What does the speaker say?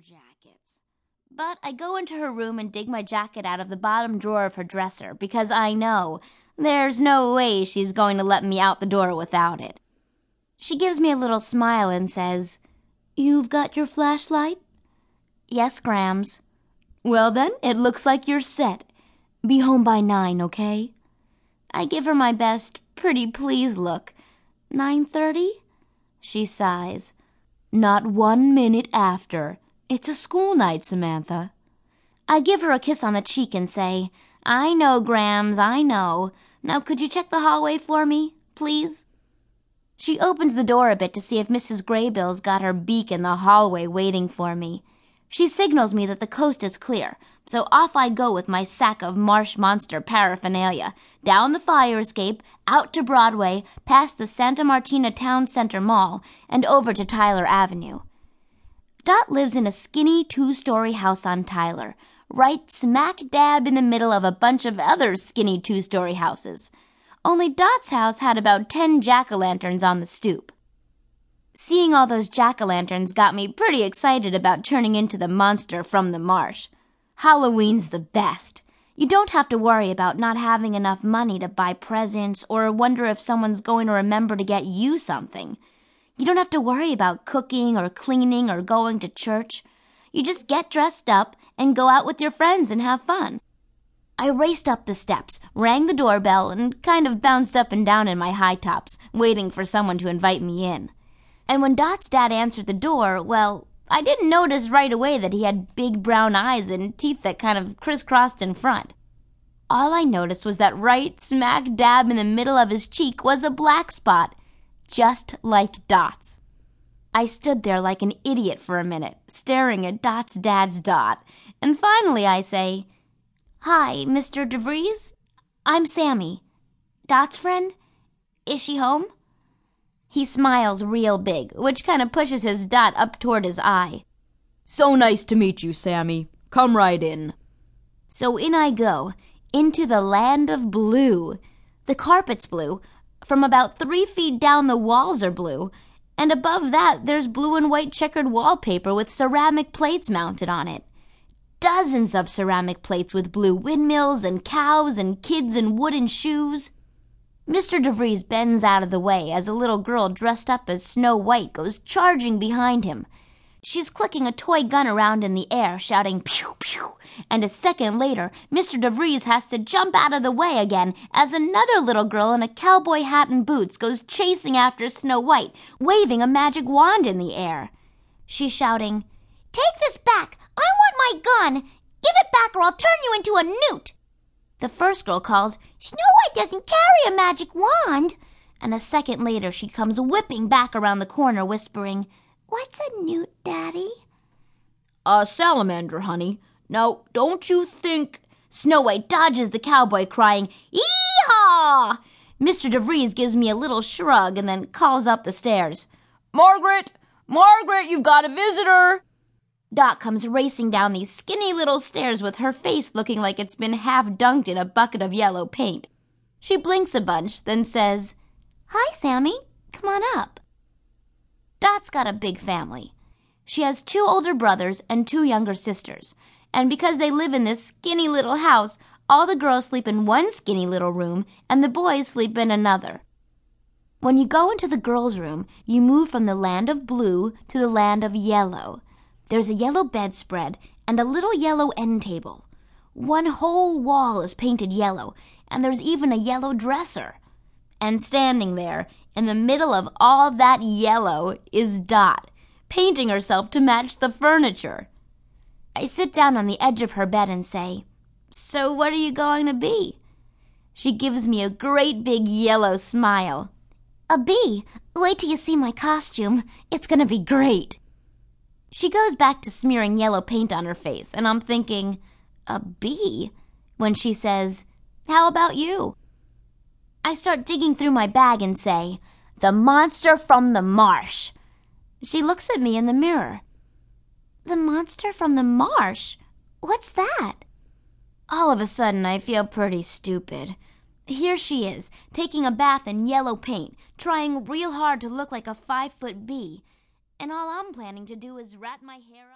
jackets. But I go into her room and dig my jacket out of the bottom drawer of her dresser because I know there's no way she's going to let me out the door without it. She gives me a little smile and says, You've got your flashlight? Yes, Grams. Well, then, it looks like you're set. Be home by nine, okay? I give her my best pretty please look. Nine thirty? She sighs. Not one minute after. It's a school night, Samantha. I give her a kiss on the cheek and say, I know, Grams, I know. Now could you check the hallway for me, please? She opens the door a bit to see if Mrs. Graybill's got her beak in the hallway waiting for me. She signals me that the coast is clear, so off I go with my sack of marsh monster paraphernalia, down the fire escape, out to Broadway, past the Santa Martina Town Center Mall, and over to Tyler Avenue. Dot lives in a skinny two story house on Tyler, right smack dab in the middle of a bunch of other skinny two story houses. Only Dot's house had about ten jack o' lanterns on the stoop. Seeing all those jack o' lanterns got me pretty excited about turning into the monster from the marsh. Halloween's the best. You don't have to worry about not having enough money to buy presents or wonder if someone's going to remember to get you something. You don't have to worry about cooking or cleaning or going to church. You just get dressed up and go out with your friends and have fun. I raced up the steps, rang the doorbell, and kind of bounced up and down in my high tops, waiting for someone to invite me in. And when Dot's dad answered the door, well, I didn't notice right away that he had big brown eyes and teeth that kind of crisscrossed in front. All I noticed was that right smack dab in the middle of his cheek was a black spot, just like Dot's. I stood there like an idiot for a minute, staring at Dot's dad's Dot, and finally I say, Hi, Mr. DeVries. I'm Sammy. Dot's friend? Is she home? He smiles real big, which kind of pushes his dot up toward his eye. So nice to meet you, Sammy. Come right in. So in I go, into the land of blue. The carpet's blue. From about three feet down, the walls are blue. And above that, there's blue and white checkered wallpaper with ceramic plates mounted on it. Dozens of ceramic plates with blue windmills and cows and kids in wooden shoes. Mr. DeVries bends out of the way as a little girl dressed up as Snow White goes charging behind him. She's clicking a toy gun around in the air, shouting pew pew, and a second later, Mr. DeVries has to jump out of the way again as another little girl in a cowboy hat and boots goes chasing after Snow White, waving a magic wand in the air. She's shouting, Take this back! I want my gun! Give it back or I'll turn you into a newt! The first girl calls, Snow White doesn't carry a magic wand. And a second later, she comes whipping back around the corner, whispering, What's a newt, Daddy? A salamander, honey. Now, don't you think. Snow White dodges the cowboy, crying, Yee-haw! Mr. DeVries gives me a little shrug and then calls up the stairs. Margaret! Margaret, you've got a visitor! Dot comes racing down these skinny little stairs with her face looking like it's been half dunked in a bucket of yellow paint. She blinks a bunch, then says, Hi, Sammy. Come on up. Dot's got a big family. She has two older brothers and two younger sisters. And because they live in this skinny little house, all the girls sleep in one skinny little room and the boys sleep in another. When you go into the girls' room, you move from the land of blue to the land of yellow. There's a yellow bedspread and a little yellow end table. One whole wall is painted yellow, and there's even a yellow dresser. And standing there, in the middle of all that yellow, is Dot, painting herself to match the furniture. I sit down on the edge of her bed and say, So what are you going to be? She gives me a great big yellow smile. A bee? Wait till you see my costume. It's going to be great. She goes back to smearing yellow paint on her face, and I'm thinking, a bee? When she says, How about you? I start digging through my bag and say, The monster from the marsh. She looks at me in the mirror. The monster from the marsh? What's that? All of a sudden, I feel pretty stupid. Here she is, taking a bath in yellow paint, trying real hard to look like a five foot bee and all I'm planning to do is wrap my hair up.